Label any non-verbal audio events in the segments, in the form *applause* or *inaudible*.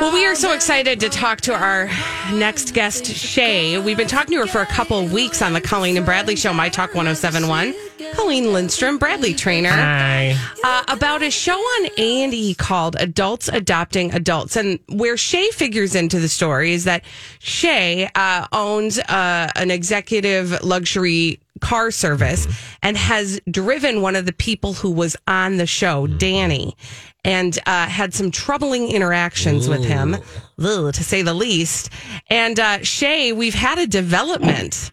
Well, we are so excited to talk to our next guest, Shay. We've been talking to her for a couple of weeks on the Colleen and Bradley show, My Talk 1071. Colleen Lindstrom, Bradley Traynor. Hi. Uh, about a show on A&E called Adults Adopting Adults. And where Shay figures into the story is that Shay uh, owns uh, an executive luxury car service and has driven one of the people who was on the show, Danny, and uh, had some troubling interactions with him, ugh, to say the least. And uh, Shay, we've had a development.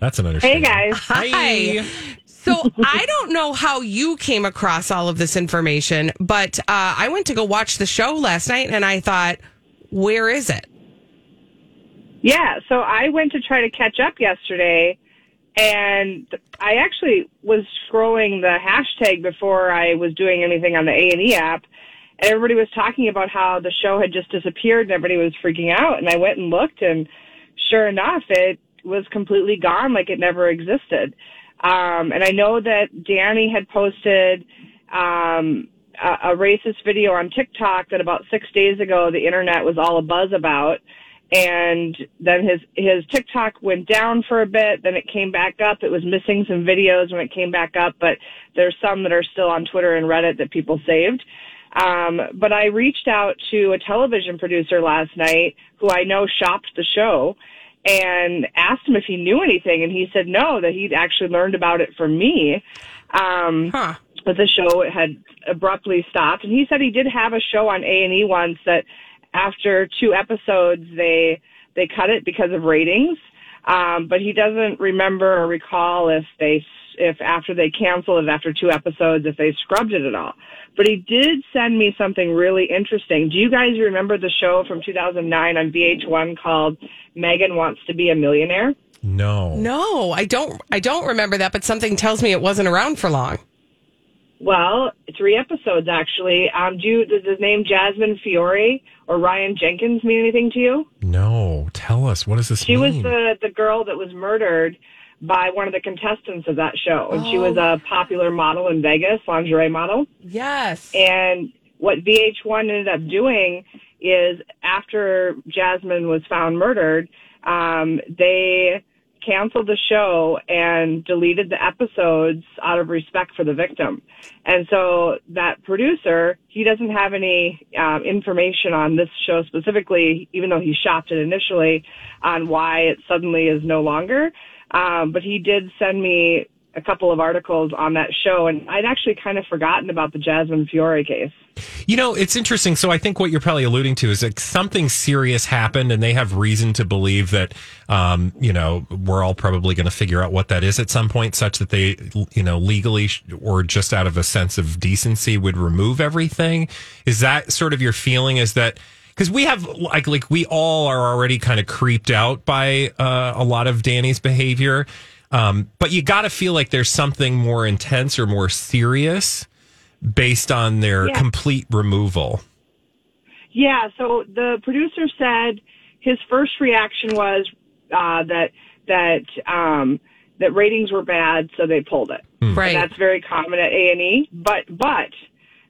That's an understatement. Hey guys. Hi. So I don't know how you came across all of this information, but uh, I went to go watch the show last night and I thought, where is it? Yeah, so I went to try to catch up yesterday and I actually was scrolling the hashtag before I was doing anything on the A&E app and everybody was talking about how the show had just disappeared and everybody was freaking out and I went and looked and sure enough it was completely gone like it never existed. Um, and I know that Danny had posted um, a, a racist video on TikTok that about six days ago the internet was all a buzz about. And then his his TikTok went down for a bit. Then it came back up. It was missing some videos when it came back up, but there's some that are still on Twitter and Reddit that people saved. Um, but I reached out to a television producer last night who I know shopped the show and asked him if he knew anything, and he said no, that he'd actually learned about it from me. Um, Huh. but the show had abruptly stopped, and he said he did have a show on A and E once that after two episodes they they cut it because of ratings. Um, but he doesn't remember or recall if they if after they canceled it after two episodes if they scrubbed it at all. But he did send me something really interesting. Do you guys remember the show from 2009 on VH1 called Megan Wants to Be a Millionaire? No. No, I don't. I don't remember that, but something tells me it wasn't around for long. Well, three episodes actually. Um, do you, does his name Jasmine Fiore or Ryan Jenkins mean anything to you? No. Tell us. What does this She was the the girl that was murdered by one of the contestants of that show, and she was a popular model in Vegas, lingerie model. Yes. And what VH1 ended up doing is after Jasmine was found murdered, um, they canceled the show and deleted the episodes out of respect for the victim. And so that producer, he doesn't have any um, information on this show specifically, even though he shopped it initially, on why it suddenly is no longer. Um, but he did send me a couple of articles on that show, and I'd actually kind of forgotten about the Jasmine Fiore case. You know, it's interesting. So I think what you're probably alluding to is that something serious happened, and they have reason to believe that, um, you know, we're all probably going to figure out what that is at some point, such that they, you know, legally or just out of a sense of decency would remove everything. Is that sort of your feeling? Is that because we have like like we all are already kind of creeped out by uh, a lot of Danny's behavior. Um, but you got to feel like there's something more intense or more serious based on their Yeah. complete removal. Yeah, so the producer said his first reaction was uh, that that um, that ratings were bad, so they pulled it. Right. And that's very common at A and E. But but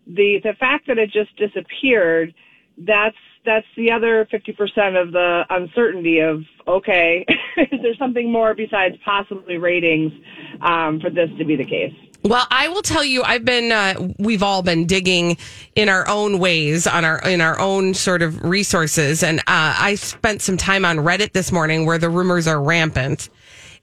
the the fact that it just disappeared, that's that's the other fifty percent of the uncertainty of okay, *laughs* is there something more besides possibly ratings um, for this to be the case? Well, I will tell you, I've been, uh, we've all been digging in our own ways on our, in our own sort of resources. And, uh, I spent some time on Reddit this morning where the rumors are rampant.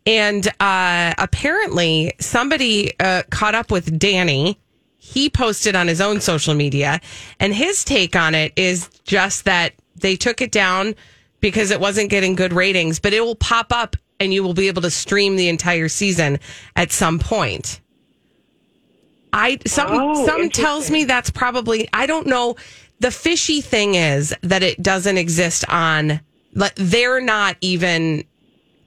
And, uh, apparently somebody, uh, caught up with Danny. He posted on his own social media and his take on it is just that they took it down because it wasn't getting good ratings, but it will pop up and you will be able to stream the entire season at some point. I some Oh, some tells me that's probably I don't know. The fishy thing is that it doesn't exist on. like, They're not even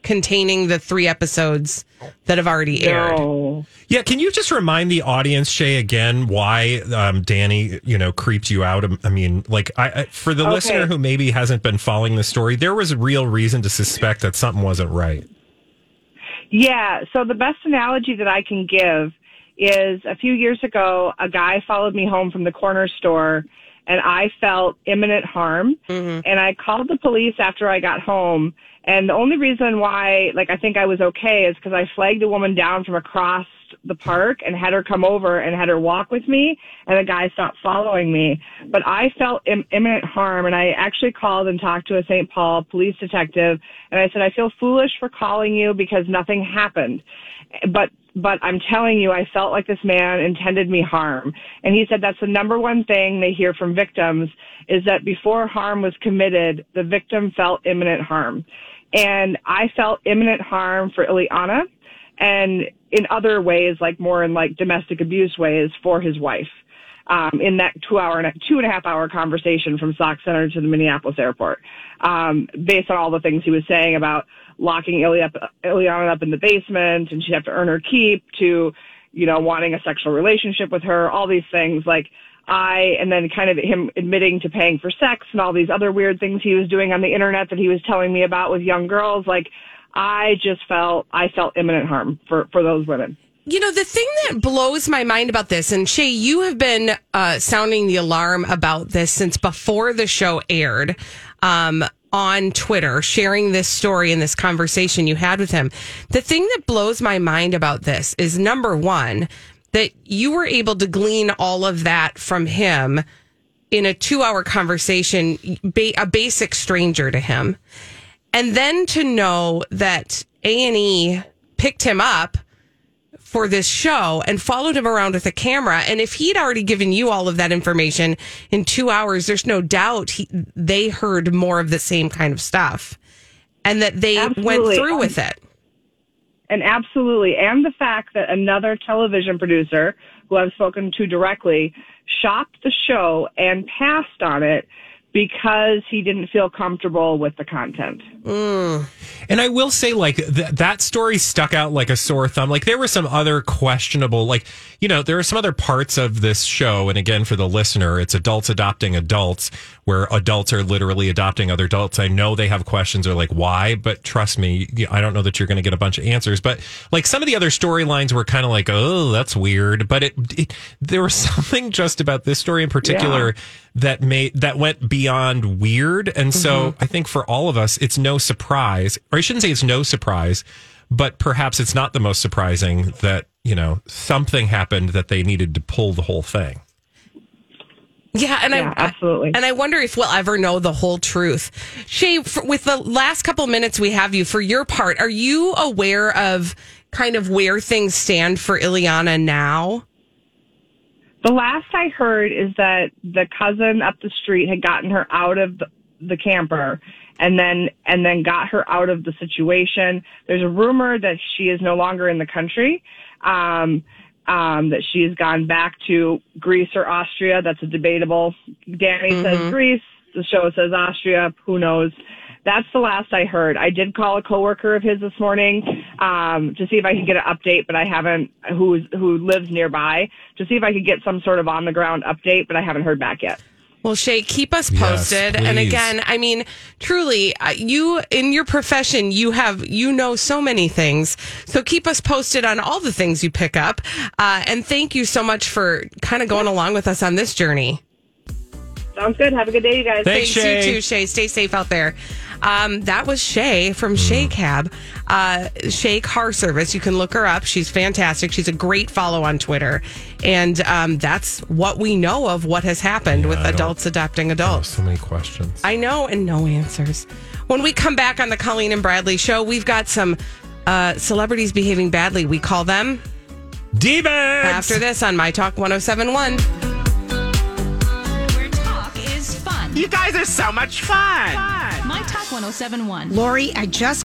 containing the three episodes that have already aired. No. Yeah, can you just remind the audience, Shay, again, why um, Danny, you know, creeped you out? I mean, like, I, I for the Okay. listener who maybe hasn't been following the story, there was a real reason to suspect that something wasn't right. Yeah. So the best analogy that I can give is a few years ago, a guy followed me home from the corner store and I felt imminent harm. Mm-hmm. And I called the police after I got home. And the only reason why, like, I think I was okay is because I flagged a woman down from across the park and had her come over and had her walk with me. And the guy stopped following me. But I felt Im- imminent harm. And I actually called and talked to a St. Paul police detective. And I said, I feel foolish for calling you because nothing happened. But but I'm telling you, I felt like this man intended me harm. And he said that's the number one thing they hear from victims is that before harm was committed, the victim felt imminent harm. And I felt imminent harm for Ileana and in other ways, like more in like domestic abuse ways for his wife. Um, in that two hour and two and a half hour conversation from Sauk Centre to the Minneapolis airport, um, based on all the things he was saying about locking Ilya up, Ileana up in the basement and she'd have to earn her keep to, you know, wanting a sexual relationship with her, all these things like I, and then kind of him admitting to paying for sex and all these other weird things he was doing on the internet that he was telling me about with young girls. Like I just felt, I felt imminent harm for, for those women. You know, the thing that blows my mind about this, and Shay, you have been uh, sounding the alarm about this since before the show aired um, on Twitter, sharing this story and this conversation you had with him. The thing that blows my mind about this is number one, that you were able to glean all of that from him in a two hour conversation, a basic stranger to him. And then to know that A&E picked him up for this show and followed him around with a camera. And if he'd already given you all of that information in two hours, there's no doubt he, they heard more of the same kind of stuff and that they went through with um, it. And absolutely. And the fact that another television producer who I've spoken to directly shopped the show and passed on it because he didn't feel comfortable with the content. And I will say, like, th- that story stuck out like a sore thumb. Like, there were some other questionable, like, you know, there are some other parts of this show. And again, for the listener, it's adults adopting adults, where adults are literally adopting other adults. I know they have questions or like, why? But trust me, I don't know that you're going to get a bunch of answers. But like, some of the other storylines were kind of like, oh, that's weird. But it, it, there was *laughs* something just about this story in particular that made, that went beyond weird. And so mm-hmm. I think for all of us, it's no surprise, or I shouldn't say it's no surprise, but perhaps it's not the most surprising that, you know, something happened that they needed to pull the whole thing. Yeah, and Yeah, I absolutely. and I wonder if we'll ever know the whole truth. Shay, for, with the last couple minutes we have you for your part, are you aware of kind of where things stand for Ileana now? The last I heard is that the cousin up the street had gotten her out of the, the camper and then and then got her out of the situation. There's a rumor that she is no longer in the country. Um, um, that she has gone back to Greece or Austria. That's a debatable. Danny says Greece. The show says Austria. Who knows? That's the last I heard. I did call a coworker of his this morning um, to see if I could get an update, but I haven't. Who's who lives nearby to see if I could get some sort of on the ground update, but I haven't heard back yet. Well, Shay, keep us Yes, posted. and again, I mean, truly, uh, you in your profession, you have you know so many things. So keep us posted on all the things you pick up. Uh, and thank you so much for kind of going along with us on this journey. Sounds good. Have a good day, you guys. Thanks, Thanks Shay. you too, Shay. Stay safe out there. Um, that was Shay from Shay Cab, uh, Shay Car Service. You can look her up. She's fantastic. She's a great follow on Twitter, and um, that's what we know of what has happened with I don't- adults adopting adults. So many questions. I know, and no answers. When we come back on the Colleen and Bradley show, we've got some uh, celebrities behaving badly. We call them D-bags! after this on My Talk 1071. Where talk is fun. You guys are so much fun. My Talk 1071. Lori, I just